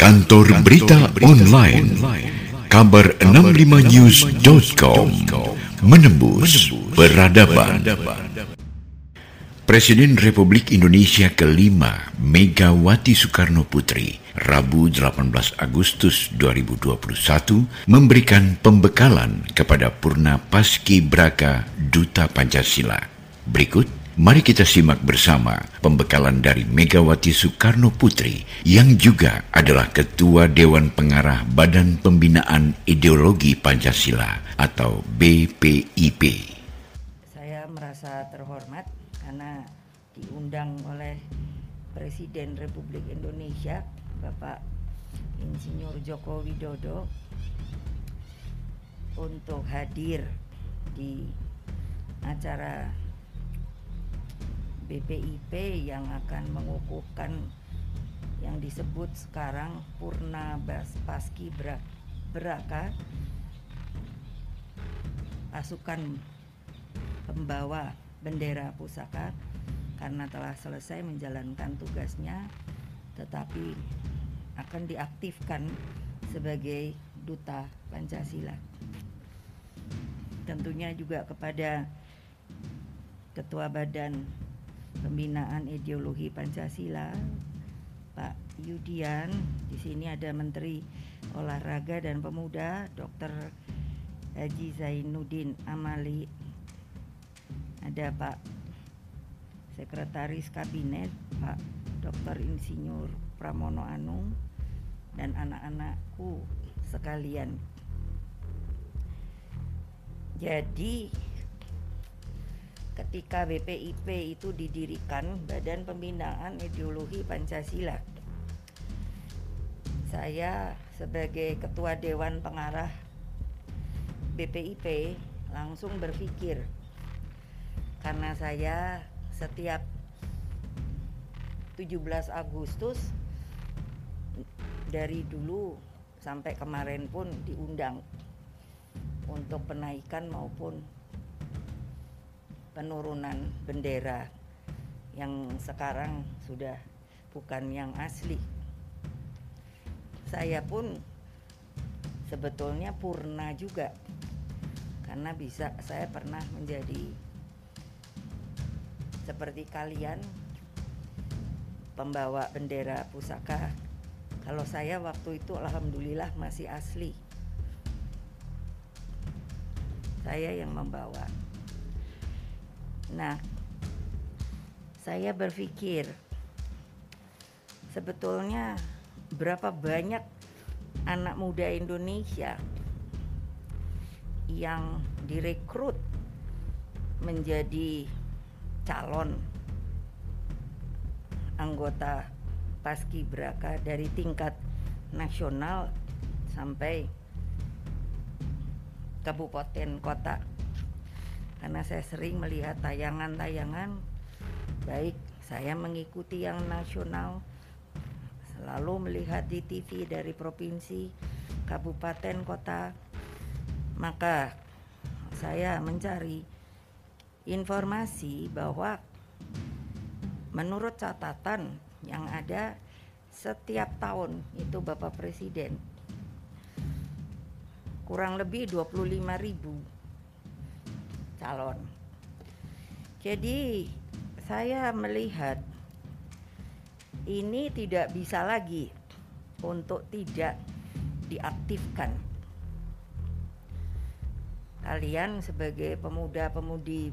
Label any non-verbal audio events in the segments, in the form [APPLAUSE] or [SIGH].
Kantor Berita Online Kabar 65news.com Menembus Peradaban. Presiden Republik Indonesia kelima Megawati Soekarno Putri Rabu 18 Agustus 2021 memberikan pembekalan kepada Purna Paski Braka Duta Pancasila. Berikut Mari kita simak bersama pembekalan dari Megawati Soekarno Putri yang juga adalah Ketua Dewan Pengarah Badan Pembinaan Ideologi Pancasila atau BPIP. Saya merasa terhormat karena diundang oleh Presiden Republik Indonesia Bapak Insinyur Joko Widodo untuk hadir di acara BPIP yang akan mengukuhkan yang disebut sekarang Purna Bas Paski Beraka pasukan pembawa bendera pusaka karena telah selesai menjalankan tugasnya tetapi akan diaktifkan sebagai duta Pancasila. Tentunya juga kepada Ketua Badan pembinaan ideologi Pancasila Pak Yudian di sini ada Menteri Olahraga dan Pemuda Dr. Haji Zainuddin Amali ada Pak Sekretaris Kabinet Pak Dr. Insinyur Pramono Anung dan anak-anakku sekalian jadi ketika BPIP itu didirikan Badan Pembinaan Ideologi Pancasila. Saya sebagai ketua dewan pengarah BPIP langsung berpikir karena saya setiap 17 Agustus dari dulu sampai kemarin pun diundang untuk penaikan maupun penurunan bendera yang sekarang sudah bukan yang asli. Saya pun sebetulnya purna juga karena bisa saya pernah menjadi seperti kalian pembawa bendera pusaka. Kalau saya waktu itu alhamdulillah masih asli. Saya yang membawa. Nah, saya berpikir sebetulnya berapa banyak anak muda Indonesia yang direkrut menjadi calon anggota Paski Braka dari tingkat nasional sampai kabupaten kota karena saya sering melihat tayangan-tayangan baik saya mengikuti yang nasional selalu melihat di TV dari provinsi kabupaten kota maka saya mencari informasi bahwa menurut catatan yang ada setiap tahun itu Bapak Presiden kurang lebih 25 ribu calon. Jadi saya melihat ini tidak bisa lagi untuk tidak diaktifkan. Kalian sebagai pemuda-pemudi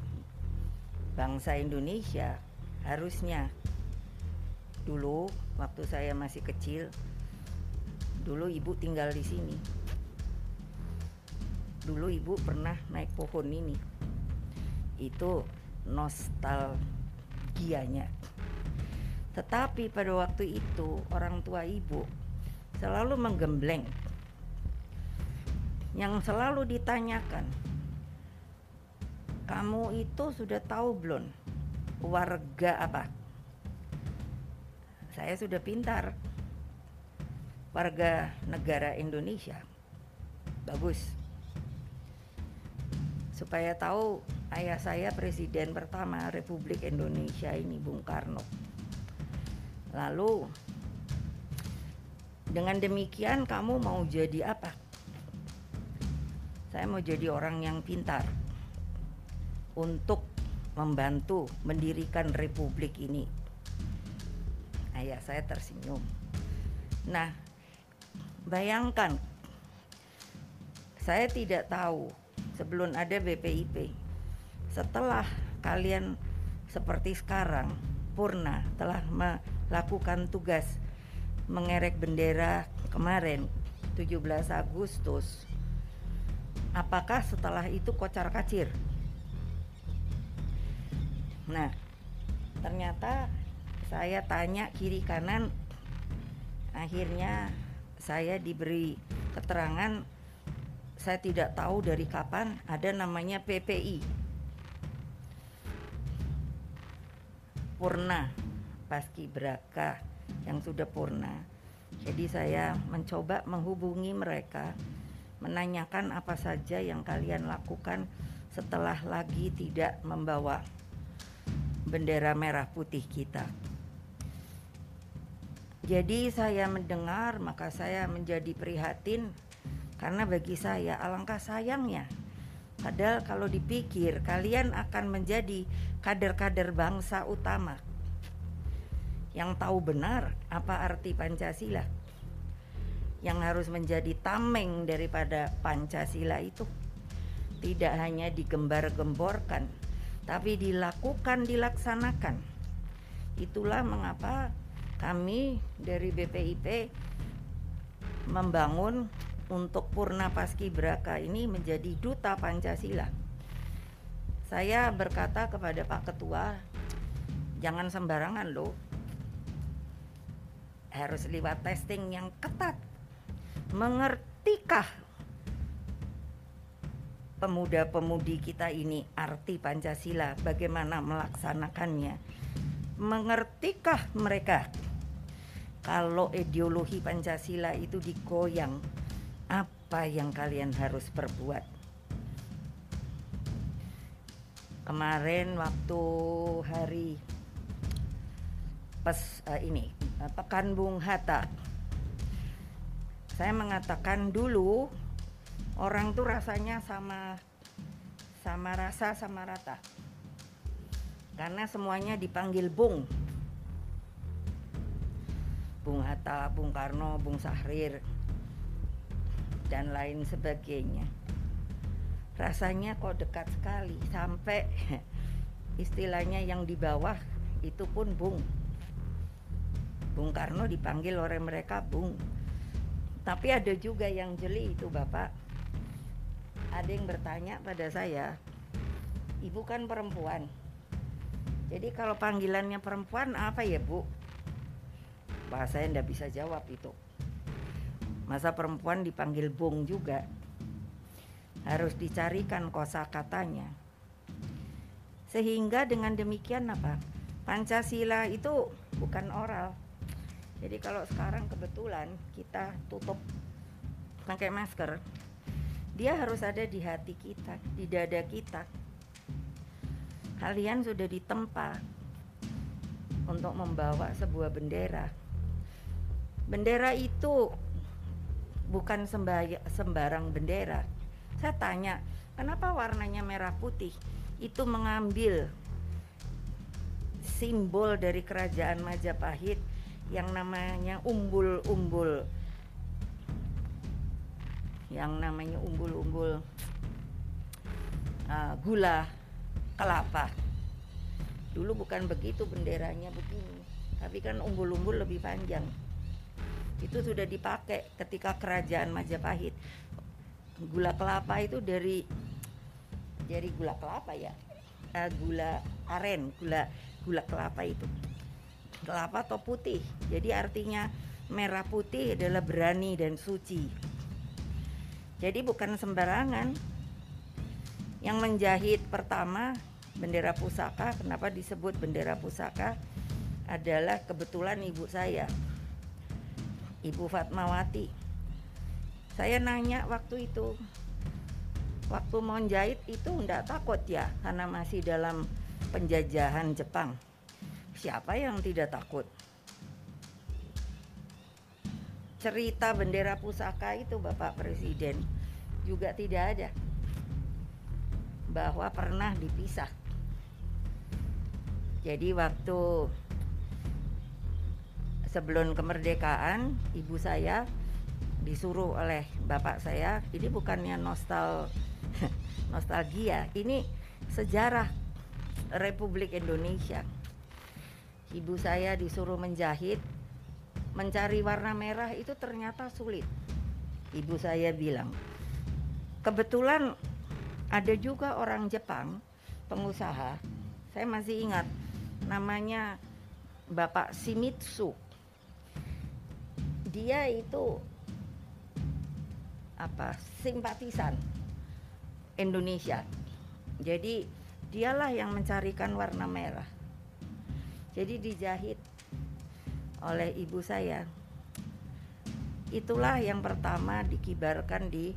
bangsa Indonesia harusnya dulu waktu saya masih kecil dulu ibu tinggal di sini. Dulu ibu pernah naik pohon ini itu nostalgianya. Tetapi pada waktu itu orang tua ibu selalu menggembleng. Yang selalu ditanyakan, kamu itu sudah tahu belum warga apa? Saya sudah pintar. Warga negara Indonesia. Bagus. Supaya tahu ayah saya presiden pertama Republik Indonesia ini Bung Karno. Lalu Dengan demikian kamu mau jadi apa? Saya mau jadi orang yang pintar untuk membantu mendirikan republik ini. Ayah saya tersenyum. Nah, bayangkan saya tidak tahu sebelum ada BPIP. Setelah kalian seperti sekarang, Purna telah melakukan tugas mengerek bendera kemarin 17 Agustus. Apakah setelah itu kocar kacir? Nah ternyata saya tanya kiri kanan. Akhirnya saya diberi keterangan saya tidak tahu dari kapan ada namanya PPI Purna Paski Braka yang sudah purna. Jadi saya mencoba menghubungi mereka, menanyakan apa saja yang kalian lakukan setelah lagi tidak membawa bendera merah putih kita. Jadi saya mendengar maka saya menjadi prihatin karena bagi saya alangkah sayangnya Padahal kalau dipikir kalian akan menjadi kader-kader bangsa utama. Yang tahu benar apa arti Pancasila? Yang harus menjadi tameng daripada Pancasila itu tidak hanya digembar-gemborkan tapi dilakukan dilaksanakan. Itulah mengapa kami dari BPIP membangun untuk Purna Paskibraka ini menjadi duta Pancasila saya berkata kepada Pak Ketua jangan sembarangan loh harus lewat testing yang ketat. Mengertikah pemuda-pemudi kita ini arti Pancasila, bagaimana melaksanakannya? Mengertikah mereka kalau ideologi Pancasila itu digoyang, apa yang kalian harus perbuat? Kemarin waktu hari pas uh, ini uh, Pekan Bung Hatta. Saya mengatakan dulu orang tuh rasanya sama sama rasa sama rata. Karena semuanya dipanggil Bung. Bung Hatta, Bung Karno, Bung Sahrir dan lain sebagainya. Rasanya kok dekat sekali sampai [LAUGHS] istilahnya yang di bawah itu pun Bung Bung Karno dipanggil oleh mereka Bung. Tapi ada juga yang jeli itu Bapak. Ada yang bertanya pada saya, Ibu kan perempuan. Jadi kalau panggilannya perempuan apa ya Bu? Wah saya ndak bisa jawab itu. Masa perempuan dipanggil Bung juga? Harus dicarikan kosa katanya. Sehingga dengan demikian apa? Pancasila itu bukan oral, jadi kalau sekarang kebetulan kita tutup pakai masker, dia harus ada di hati kita, di dada kita. Kalian sudah ditempa untuk membawa sebuah bendera. Bendera itu bukan sembarang bendera. Saya tanya, kenapa warnanya merah putih? Itu mengambil simbol dari kerajaan Majapahit yang namanya umbul-umbul yang namanya umbul-umbul uh, gula kelapa dulu bukan begitu benderanya begini tapi kan umbul-umbul lebih panjang itu sudah dipakai ketika kerajaan Majapahit gula kelapa itu dari dari gula kelapa ya uh, gula aren gula gula kelapa itu kelapa atau putih. Jadi artinya merah putih adalah berani dan suci. Jadi bukan sembarangan. Yang menjahit pertama bendera pusaka, kenapa disebut bendera pusaka? Adalah kebetulan ibu saya. Ibu Fatmawati. Saya nanya waktu itu, waktu mau jahit itu enggak takut ya karena masih dalam penjajahan Jepang Siapa yang tidak takut? cerita bendera pusaka itu Bapak Presiden juga tidak ada bahwa pernah dipisah. Jadi waktu sebelum kemerdekaan ibu saya disuruh oleh bapak saya ini bukannya nostal [LAUGHS] nostalgia ini sejarah Republik Indonesia. Ibu saya disuruh menjahit mencari warna merah itu ternyata sulit. Ibu saya bilang kebetulan ada juga orang Jepang pengusaha saya masih ingat namanya Bapak Shimizu dia itu apa simpatisan Indonesia. Jadi dialah yang mencarikan warna merah. Jadi dijahit oleh ibu saya. Itulah yang pertama dikibarkan di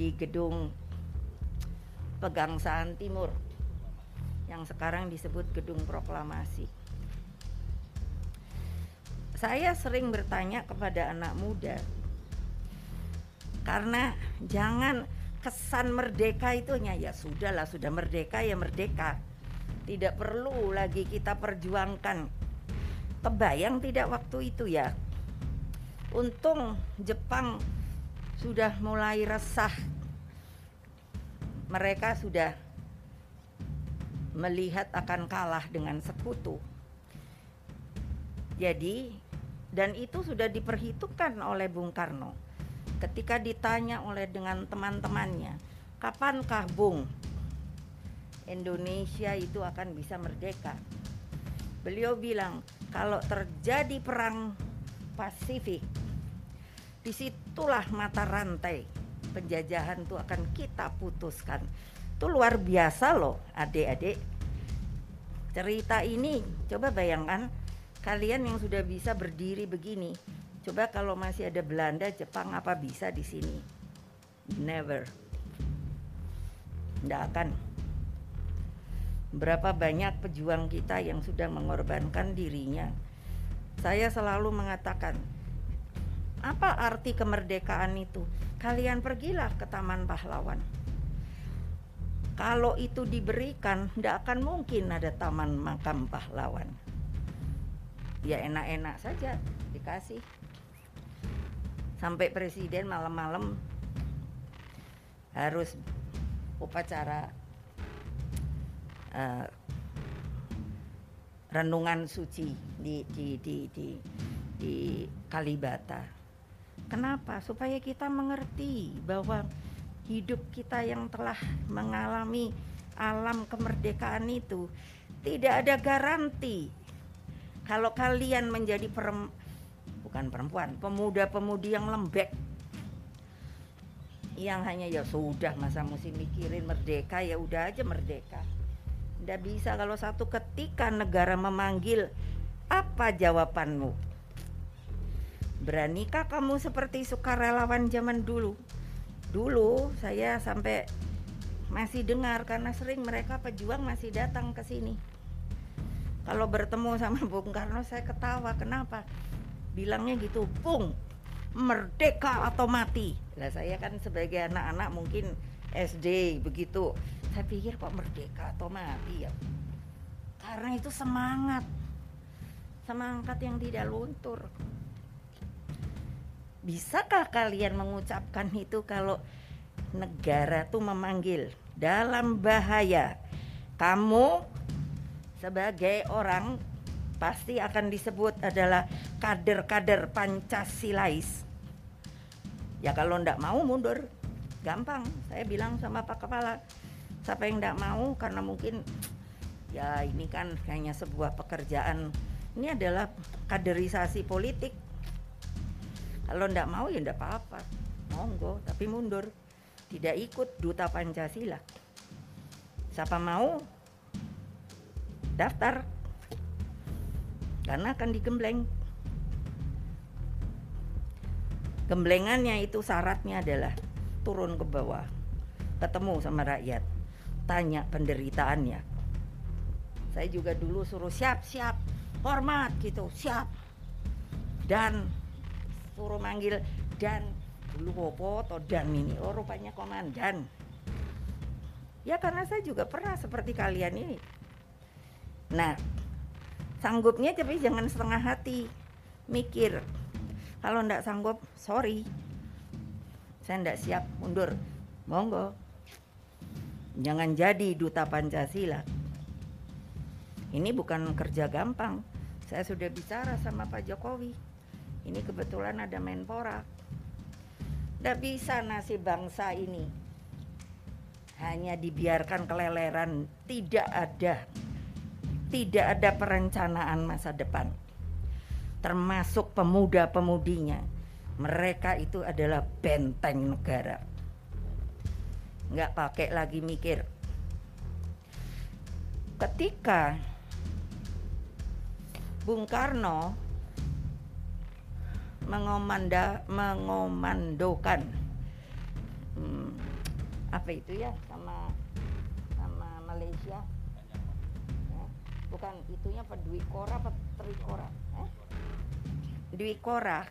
di gedung Pegangsaan Timur yang sekarang disebut Gedung Proklamasi. Saya sering bertanya kepada anak muda, karena jangan kesan merdeka itu hanya ya sudahlah sudah merdeka ya merdeka. Tidak perlu lagi kita perjuangkan. Kebayang tidak waktu itu ya? Untung Jepang sudah mulai resah. Mereka sudah melihat akan kalah dengan sekutu. Jadi dan itu sudah diperhitungkan oleh Bung Karno ketika ditanya oleh dengan teman-temannya, kapankah Bung Indonesia itu akan bisa merdeka? Beliau bilang, kalau terjadi perang Pasifik, di situlah mata rantai penjajahan itu akan kita putuskan. Itu luar biasa loh adik-adik. Cerita ini coba bayangkan kalian yang sudah bisa berdiri begini Coba kalau masih ada Belanda, Jepang apa bisa di sini? Never. Tidak akan. Berapa banyak pejuang kita yang sudah mengorbankan dirinya. Saya selalu mengatakan, apa arti kemerdekaan itu? Kalian pergilah ke Taman Pahlawan. Kalau itu diberikan, tidak akan mungkin ada Taman Makam Pahlawan. Ya enak-enak saja dikasih sampai presiden malam-malam harus upacara uh, renungan suci di di di di, di Kalibata. Kenapa? Supaya kita mengerti bahwa hidup kita yang telah mengalami alam kemerdekaan itu tidak ada garansi kalau kalian menjadi bukan perempuan, pemuda-pemudi yang lembek yang hanya ya sudah masa mesti mikirin merdeka ya udah aja merdeka. Tidak bisa kalau satu ketika negara memanggil apa jawabanmu? Beranikah kamu seperti sukarelawan zaman dulu? Dulu saya sampai masih dengar karena sering mereka pejuang masih datang ke sini. Kalau bertemu sama [LAUGHS] Bung Karno saya ketawa. Kenapa? bilangnya gitu pung merdeka atau mati? Lah saya kan sebagai anak-anak mungkin SD begitu. Saya pikir kok merdeka atau mati ya? Karena itu semangat. Semangat yang tidak luntur. Bisakah kalian mengucapkan itu kalau negara tuh memanggil? Dalam bahaya. Kamu sebagai orang pasti akan disebut adalah kader-kader Pancasilais. Ya kalau ndak mau mundur, gampang. Saya bilang sama Pak Kepala, siapa yang ndak mau karena mungkin ya ini kan hanya sebuah pekerjaan. Ini adalah kaderisasi politik. Kalau ndak mau ya ndak apa-apa, monggo. Tapi mundur, tidak ikut duta Pancasila. Siapa mau daftar karena akan digembleng. Gemblengannya itu syaratnya adalah turun ke bawah, ketemu sama rakyat, tanya penderitaannya. Saya juga dulu suruh siap-siap, hormat gitu, siap. Dan suruh manggil dan dulu opo atau dan ini oh rupanya komandan ya karena saya juga pernah seperti kalian ini nah sanggupnya tapi jangan setengah hati. Mikir kalau ndak sanggup sorry. Saya ndak siap mundur. Monggo. Jangan jadi duta Pancasila. Ini bukan kerja gampang. Saya sudah bicara sama Pak Jokowi. Ini kebetulan ada Menpora. Tidak bisa nasib bangsa ini. Hanya dibiarkan keleleran, tidak ada tidak ada perencanaan masa depan. Termasuk pemuda-pemudinya. Mereka itu adalah benteng negara. Nggak pakai lagi mikir. Ketika Bung Karno mengomanda mengomandokan hmm, apa itu ya sama sama Malaysia bukan itunya apa Dwi Kora apa Trikora eh? Dwi Kora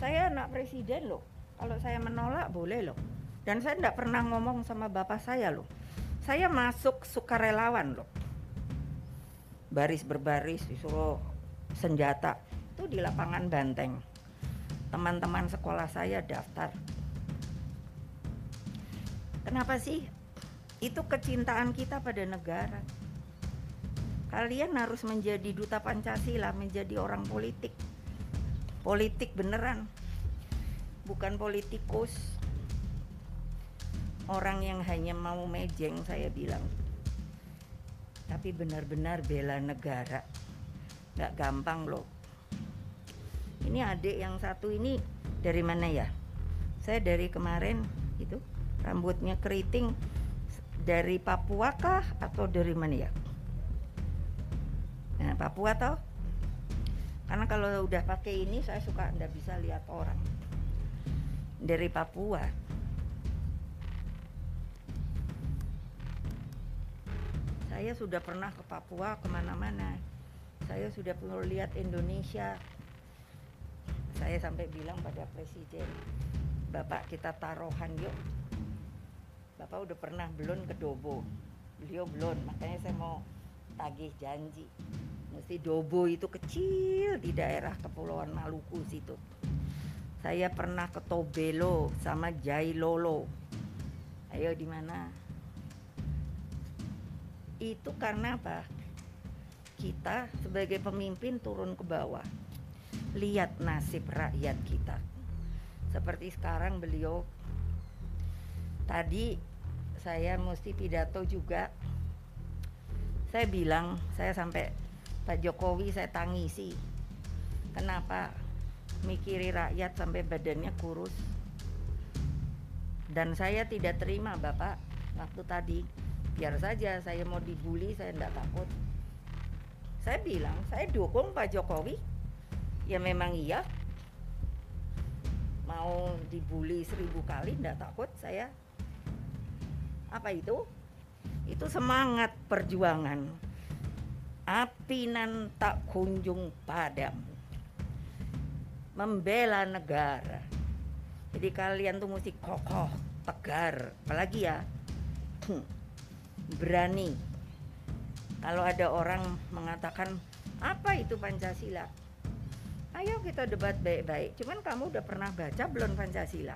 saya anak presiden loh kalau saya menolak boleh loh dan saya tidak pernah ngomong sama bapak saya loh saya masuk sukarelawan loh baris berbaris disuruh senjata itu di lapangan banteng teman-teman sekolah saya daftar. Kenapa sih? Itu kecintaan kita pada negara. Kalian harus menjadi duta Pancasila, menjadi orang politik. Politik beneran. Bukan politikus. Orang yang hanya mau mejeng saya bilang. Tapi benar-benar bela negara. Gak gampang loh ini adik yang satu ini dari mana ya saya dari kemarin itu rambutnya keriting dari Papua kah atau dari mana ya nah Papua toh karena kalau udah pakai ini saya suka ndak bisa lihat orang. Dari Papua. Saya sudah pernah ke Papua ke mana-mana. Saya sudah pernah lihat Indonesia. Saya sampai bilang pada presiden bapak kita taruhan yuk. Bapak udah pernah belum ke Dobo. Beliau belum makanya saya mau tagih janji mesti Dobo itu kecil di daerah kepulauan Maluku situ. Saya pernah ke Tobelo sama Jailolo ayo di mana? Itu karena apa? Kita sebagai pemimpin turun ke bawah. Lihat nasib rakyat kita. Seperti sekarang beliau. Tadi saya mesti pidato juga. Saya bilang, saya sampai Pak Jokowi saya tangisi. Kenapa mikiri rakyat sampai badannya kurus? Dan saya tidak terima Bapak waktu tadi. Biar saja saya mau dibully, saya tidak takut. Saya bilang, saya dukung Pak Jokowi ya memang iya mau dibully seribu kali ndak takut saya apa itu itu semangat perjuangan api nan tak kunjung padam membela negara jadi kalian tuh mesti kokoh tegar apalagi ya [CLEARS THROAT] berani kalau ada orang mengatakan apa itu Pancasila ayo kita debat baik-baik. Cuman kamu udah pernah baca belum Pancasila?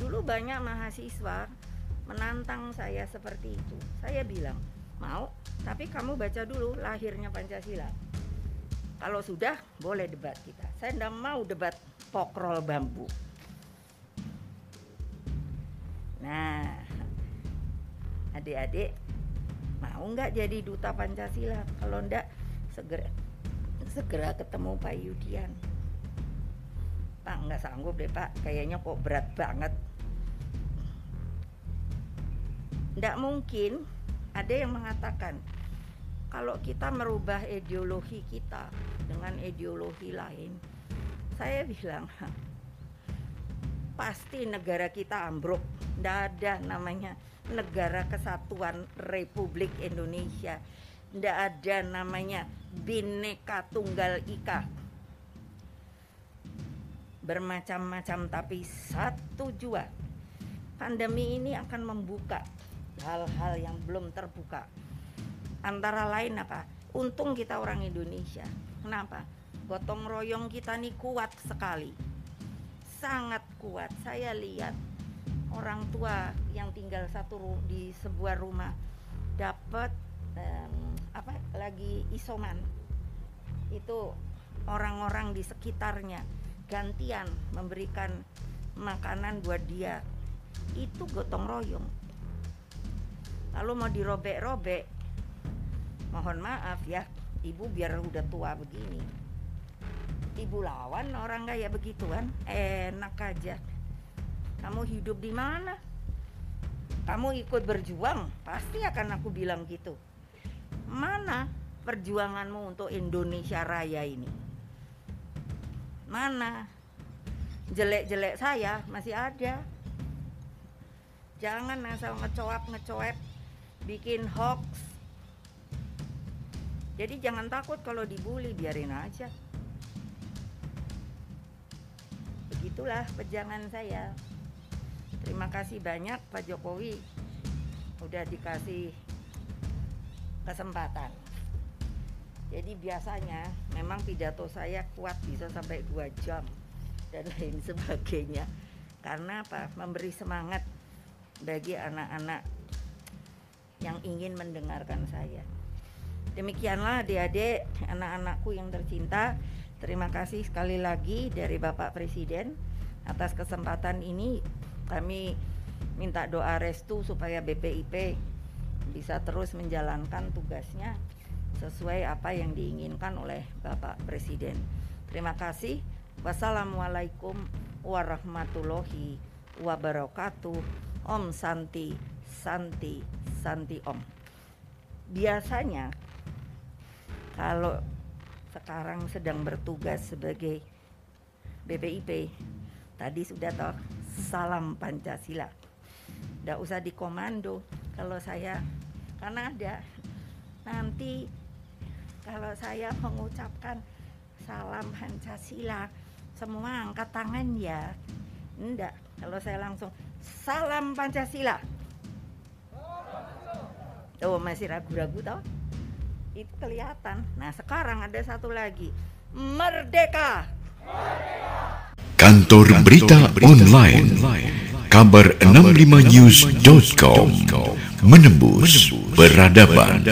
Dulu banyak mahasiswa menantang saya seperti itu. Saya bilang, mau, tapi kamu baca dulu lahirnya Pancasila. Kalau sudah, boleh debat kita. Saya tidak mau debat pokrol bambu. Nah, adik-adik, mau nggak jadi duta Pancasila? Kalau ndak, segera segera ketemu Pak Yudian Pak nggak sanggup deh Pak kayaknya kok berat banget nggak mungkin ada yang mengatakan kalau kita merubah ideologi kita dengan ideologi lain saya bilang [LAUGHS] pasti negara kita ambruk. Tidak ada namanya negara kesatuan Republik Indonesia. Tidak ada namanya bineka tunggal ika. Bermacam-macam tapi satu jua pandemi ini akan membuka hal-hal yang belum terbuka antara lain apa? Untung kita orang Indonesia. Kenapa? Gotong royong kita nih kuat sekali. Sangat kuat. Saya lihat orang tua yang tinggal satu di sebuah rumah dapat um, apa lagi isoman. Itu orang-orang di sekitarnya gantian memberikan makanan buat dia. Itu gotong royong. Lalu mau dirobek-robek mohon maaf ya ibu biar udah tua begini. Ibu lawan orang kayak begituan enak aja. Kamu hidup di mana? Kamu ikut berjuang pasti akan aku bilang gitu. Mana perjuanganmu untuk Indonesia Raya ini? Mana? Jelek-jelek saya masih ada. Jangan asal ngecoap ngecoep bikin hoax jadi jangan takut kalau dibully biarin aja. Itulah pejangan saya. Terima kasih banyak Pak Jokowi. Udah dikasih kesempatan. Jadi biasanya memang pidato saya kuat bisa sampai dua jam dan [LAUGHS] lain sebagainya. Karena apa? Memberi semangat bagi anak-anak yang ingin mendengarkan saya demikianlah adik-adik anak-anakku yang tercinta Terima kasih sekali lagi dari Bapak Presiden atas kesempatan ini. Kami minta doa restu supaya BPIP bisa terus menjalankan tugasnya sesuai apa yang diinginkan oleh Bapak Presiden. Terima kasih. Wassalamualaikum warahmatullahi wabarakatuh. Om Santi, Santi, Santi Om. Biasanya kalau sekarang sedang bertugas sebagai BPIP tadi sudah toh salam Pancasila. Tidak usah dikomando kalau saya karena ada nanti kalau saya mengucapkan salam Pancasila semua angkat tangan ya. Enggak kalau saya langsung salam Pancasila. Oh masih ragu-ragu tau itu kelihatan. Nah sekarang ada satu lagi, merdeka. Kantor berita online, kabar 65news.com menembus peradaban.